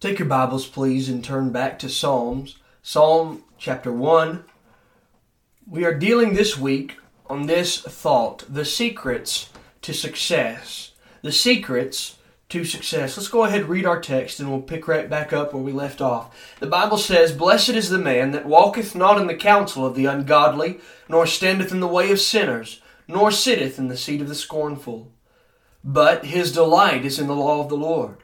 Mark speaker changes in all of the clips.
Speaker 1: Take your Bibles, please, and turn back to Psalms, Psalm chapter 1. We are dealing this week on this thought the secrets to success. The secrets to success. Let's go ahead and read our text and we'll pick right back up where we left off. The Bible says, Blessed is the man that walketh not in the counsel of the ungodly, nor standeth in the way of sinners, nor sitteth in the seat of the scornful. But his delight is in the law of the Lord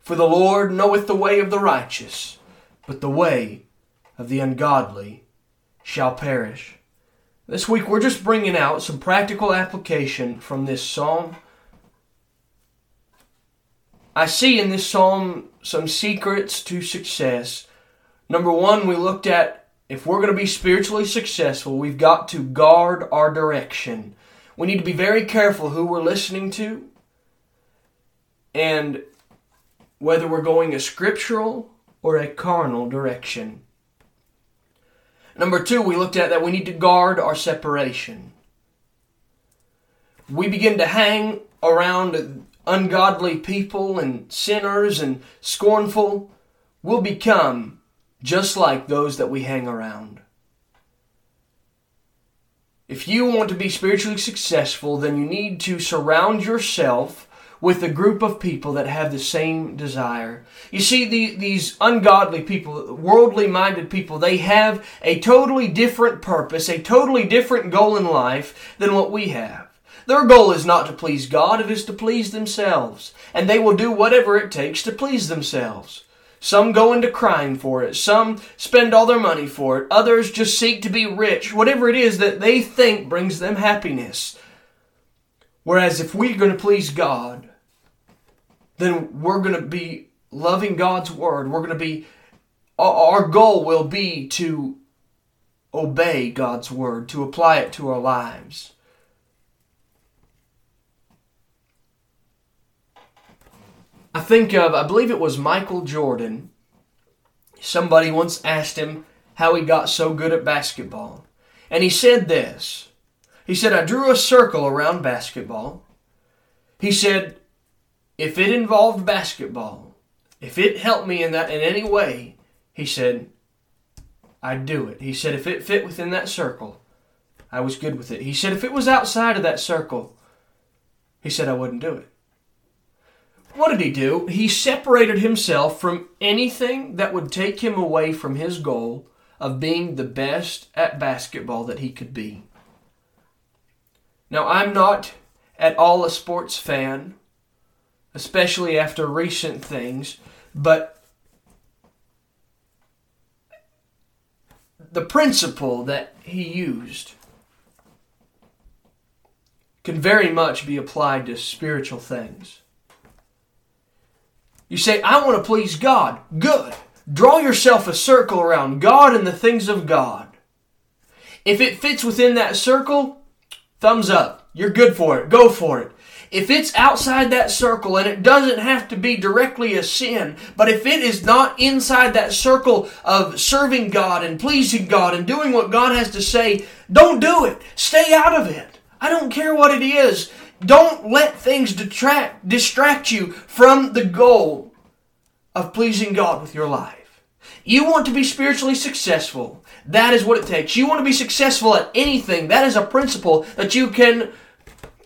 Speaker 1: For the Lord knoweth the way of the righteous, but the way of the ungodly shall perish. This week we're just bringing out some practical application from this psalm. I see in this psalm some secrets to success. Number one, we looked at if we're going to be spiritually successful, we've got to guard our direction. We need to be very careful who we're listening to. And whether we're going a scriptural or a carnal direction. Number two, we looked at that we need to guard our separation. We begin to hang around ungodly people and sinners and scornful, we'll become just like those that we hang around. If you want to be spiritually successful, then you need to surround yourself with a group of people that have the same desire. You see, the, these ungodly people, worldly minded people, they have a totally different purpose, a totally different goal in life than what we have. Their goal is not to please God, it is to please themselves. And they will do whatever it takes to please themselves. Some go into crime for it. Some spend all their money for it. Others just seek to be rich. Whatever it is that they think brings them happiness. Whereas if we're going to please God, then we're going to be loving God's word. We're going to be, our goal will be to obey God's word, to apply it to our lives. I think of, I believe it was Michael Jordan. Somebody once asked him how he got so good at basketball. And he said this. He said, I drew a circle around basketball. He said, if it involved basketball, if it helped me in that in any way, he said, I'd do it. He said if it fit within that circle, I was good with it. He said if it was outside of that circle, he said I wouldn't do it. What did he do? He separated himself from anything that would take him away from his goal of being the best at basketball that he could be. Now, I'm not at all a sports fan especially after recent things, but the principle that he used can very much be applied to spiritual things. You say, I want to please God. Good. Draw yourself a circle around God and the things of God. If it fits within that circle, thumbs up. You're good for it. Go for it. If it's outside that circle, and it doesn't have to be directly a sin, but if it is not inside that circle of serving God and pleasing God and doing what God has to say, don't do it. Stay out of it. I don't care what it is. Don't let things detract, distract you from the goal of pleasing God with your life. You want to be spiritually successful. That is what it takes. You want to be successful at anything. That is a principle that you can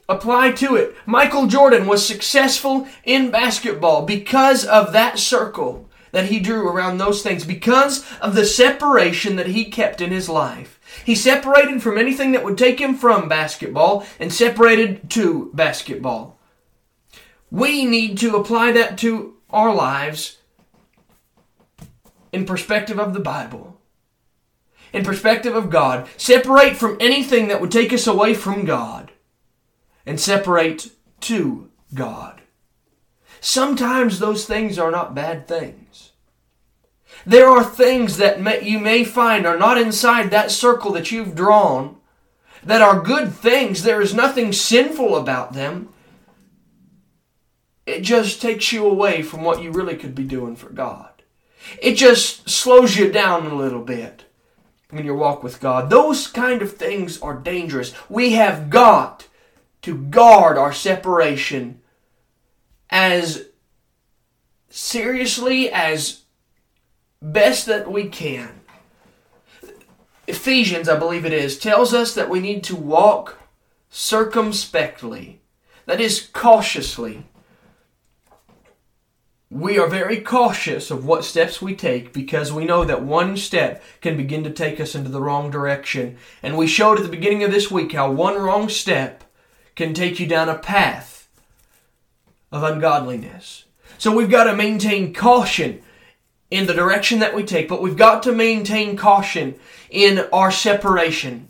Speaker 1: apply to it. Michael Jordan was successful in basketball because of that circle that he drew around those things because of the separation that he kept in his life. He separated from anything that would take him from basketball and separated to basketball. We need to apply that to our lives in perspective of the Bible, in perspective of God. Separate from anything that would take us away from God and separate to God. Sometimes those things are not bad things. There are things that may, you may find are not inside that circle that you've drawn that are good things. There is nothing sinful about them. It just takes you away from what you really could be doing for God. It just slows you down a little bit in your walk with God. Those kind of things are dangerous. We have got to guard our separation as seriously as best that we can. Ephesians, I believe it is, tells us that we need to walk circumspectly, that is, cautiously. We are very cautious of what steps we take because we know that one step can begin to take us into the wrong direction. And we showed at the beginning of this week how one wrong step can take you down a path of ungodliness. So we've got to maintain caution in the direction that we take, but we've got to maintain caution in our separation.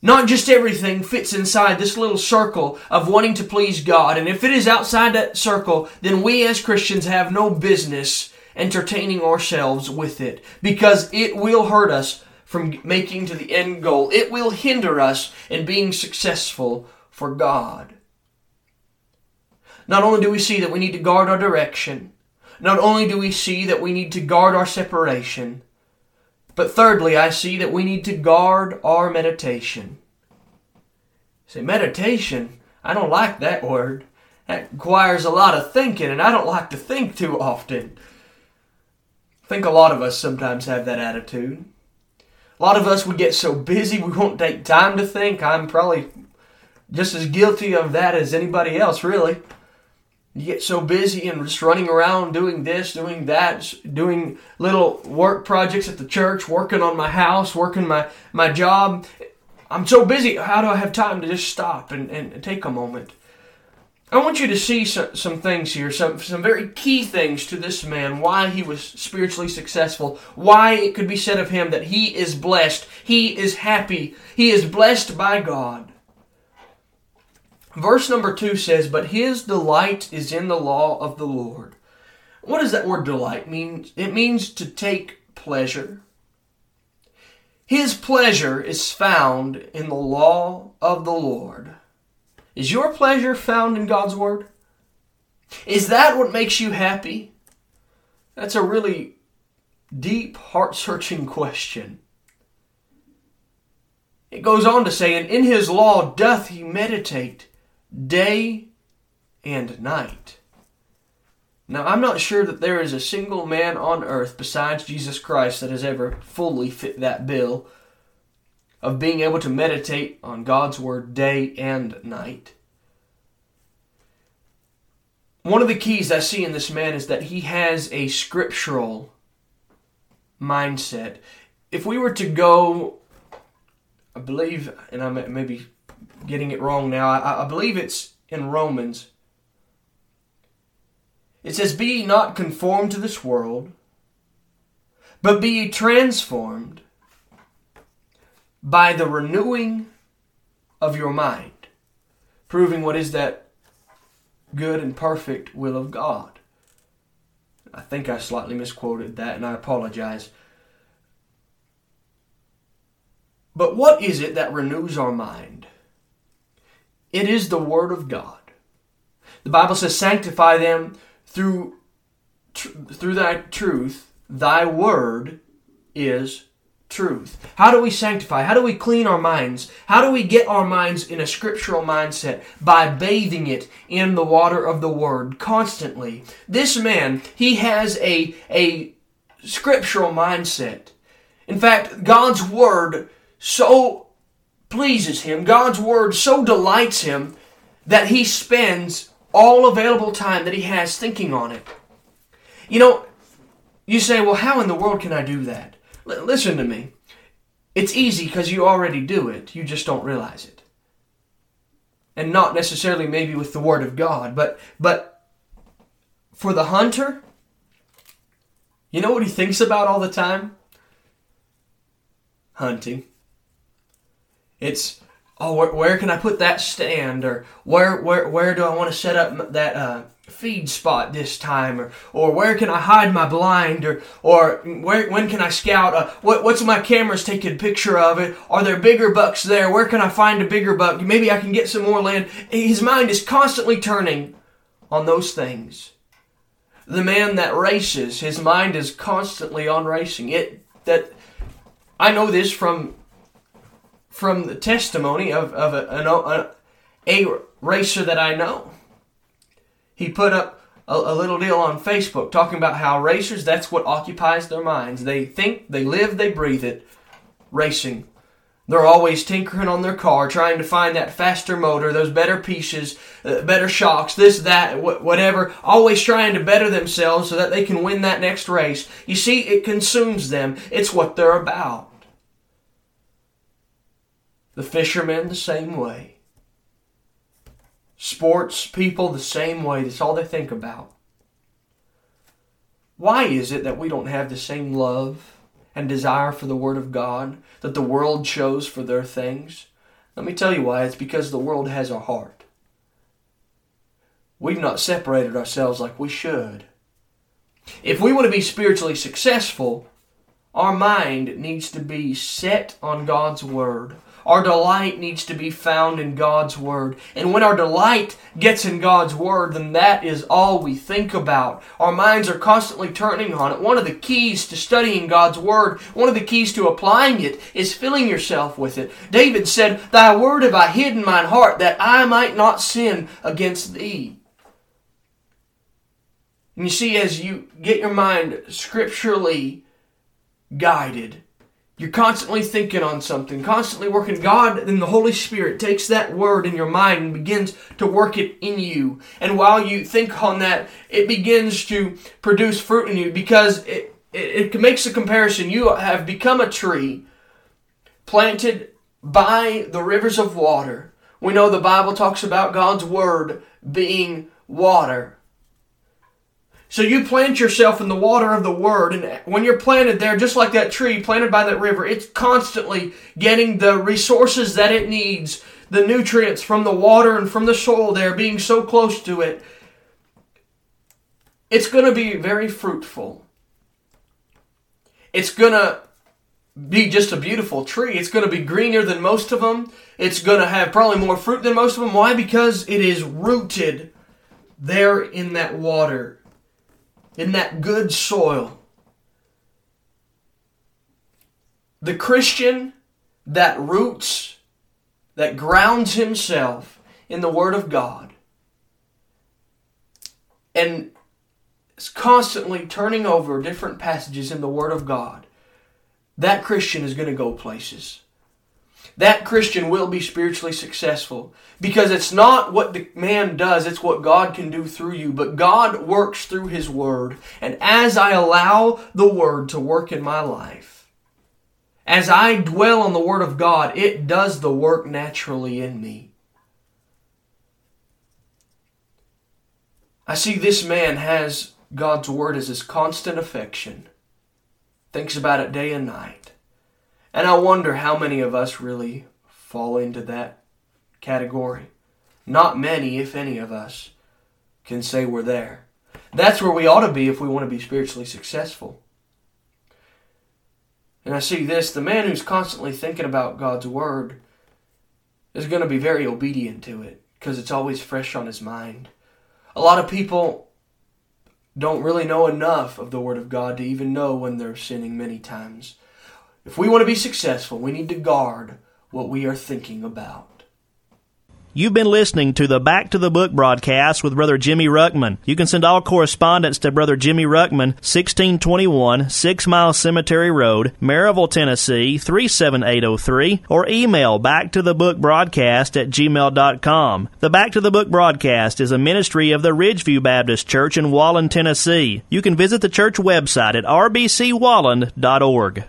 Speaker 1: Not just everything fits inside this little circle of wanting to please God. And if it is outside that circle, then we as Christians have no business entertaining ourselves with it because it will hurt us from making to the end goal. It will hinder us in being successful for God. Not only do we see that we need to guard our direction, not only do we see that we need to guard our separation, but thirdly, I see that we need to guard our meditation. Say, meditation? I don't like that word. That requires a lot of thinking, and I don't like to think too often. I think a lot of us sometimes have that attitude. A lot of us would get so busy we won't take time to think. I'm probably just as guilty of that as anybody else, really. You get so busy and just running around doing this, doing that, doing little work projects at the church, working on my house, working my, my job. I'm so busy. How do I have time to just stop and, and take a moment? I want you to see some, some things here, some, some very key things to this man, why he was spiritually successful, why it could be said of him that he is blessed, he is happy, he is blessed by God. Verse number 2 says, But his delight is in the law of the Lord. What does that word delight mean? It means to take pleasure. His pleasure is found in the law of the Lord. Is your pleasure found in God's Word? Is that what makes you happy? That's a really deep, heart searching question. It goes on to say, And in his law doth he meditate day and night. Now, I'm not sure that there is a single man on earth besides Jesus Christ that has ever fully fit that bill of being able to meditate on God's Word day and night. One of the keys I see in this man is that he has a scriptural mindset. If we were to go, I believe, and I may be getting it wrong now. I, I believe it's in Romans. It says, Be ye not conformed to this world, but be ye transformed by the renewing of your mind, proving what is that good and perfect will of God. I think I slightly misquoted that, and I apologize. But what is it that renews our mind? It is the Word of God. The Bible says, Sanctify them through, tr- through thy truth. Thy Word is truth. How do we sanctify? How do we clean our minds? How do we get our minds in a scriptural mindset? By bathing it in the water of the Word constantly. This man, he has a, a scriptural mindset. In fact, God's Word so pleases him, God's word so delights him that he spends all available time that he has thinking on it. You know, You say, well, how in the world can I do that? L- listen to me. It's easy because you already do it, you just don't realize it. And not necessarily maybe with the Word of God, but, but for the hunter, you know what he thinks about all the time? Hunting. It's oh, where, where, can I put that stand, or where where where do I want to set up that uh, feed spot this time, or or where can I hide my blind, or or where when can I scout? Uh, what what's my cameras taking picture of it? Are there bigger bucks there? Where can I find a bigger buck? Maybe I can get some more land. His mind is constantly turning on those things. The man that races, his mind is constantly on racing. It that I know this from from the testimony of, of a, a, a racer that I know. He put up a, a, little deal on Facebook talking about how racers, that's what occupies their minds. They think, they live, they breathe it. Racing. They're always tinkering on their car, trying to find that faster motor, those better pieces, uh, better shocks, this, that, wh- whatever. Always trying to better themselves so that they can win that next race. You see, it consumes them. It's what they're about. The fishermen, the same way. Sports people, the same way. That's all they think about. Why is it that we don't have the same love and desire for the Word of God that the world shows for their things? Let me tell you why. It's because the world has a heart. We've not separated ourselves like we should. If we want to be spiritually successful, our mind needs to be set on God's Word. Our delight needs to be found in God's Word. And when our delight gets in God's Word, then that is all we think about. Our minds are constantly turning on it. One of the keys to studying God's Word, one of the keys to applying it, is filling yourself with it. David said, Thy Word have I hid in mine heart, that I might not sin against Thee. And you see, as you get your mind scripturally guided, you're constantly thinking on something, constantly working. God and the Holy Spirit takes that word in your mind and begins to work it in you. And while you think on that, it begins to produce fruit in you because it, it, it makes a comparison. You have become a tree planted by the rivers of water. We know the Bible talks about God's word being water. So you plant yourself in the water of the Word, and when you're planted there, just like that tree planted by that river, it's constantly getting the resources that it needs, the nutrients from the water and from the soil there, being so close to it. It's going to be very fruitful. It's going to be just a beautiful tree. It's going to be greener than most of them. It's going to have probably more fruit than most of them. Why? Because it is rooted there in that water in that good soil. The Christian that roots, that grounds himself in the Word of God, and is constantly turning over different passages in the Word of God, that Christian is going to go places that Christian will be spiritually successful. Because it's not what the man does, it's what God can do through you. But God works through His Word. And as I allow the Word to work in my life, as I dwell on the Word of God, it does the work naturally in me. I see this man has God's Word as his constant affection, thinks about it day and night. And I wonder how many of us really fall into that category. Not many, if any of us, can say we're there. That's where we ought to be if we want to be spiritually successful. And I see this the man who's constantly thinking about God's Word is going to be very obedient to it because it's always fresh on his mind. A lot of people don't really know enough of the Word of God to even know when they're sinning many times. If we want to be successful, we need to guard what we are thinking about.
Speaker 2: You've been listening to the Back to the Book broadcast with Brother Jimmy Ruckman. You can send all correspondence to Brother Jimmy Ruckman, 1621 Six Mile Cemetery Road, Maryville, Tennessee, 37803, or email back to the book broadcast at gmail.com. The Back to the Book broadcast is a ministry of the Ridgeview Baptist Church in Walland, Tennessee. You can visit the church website at rbcwalland.org.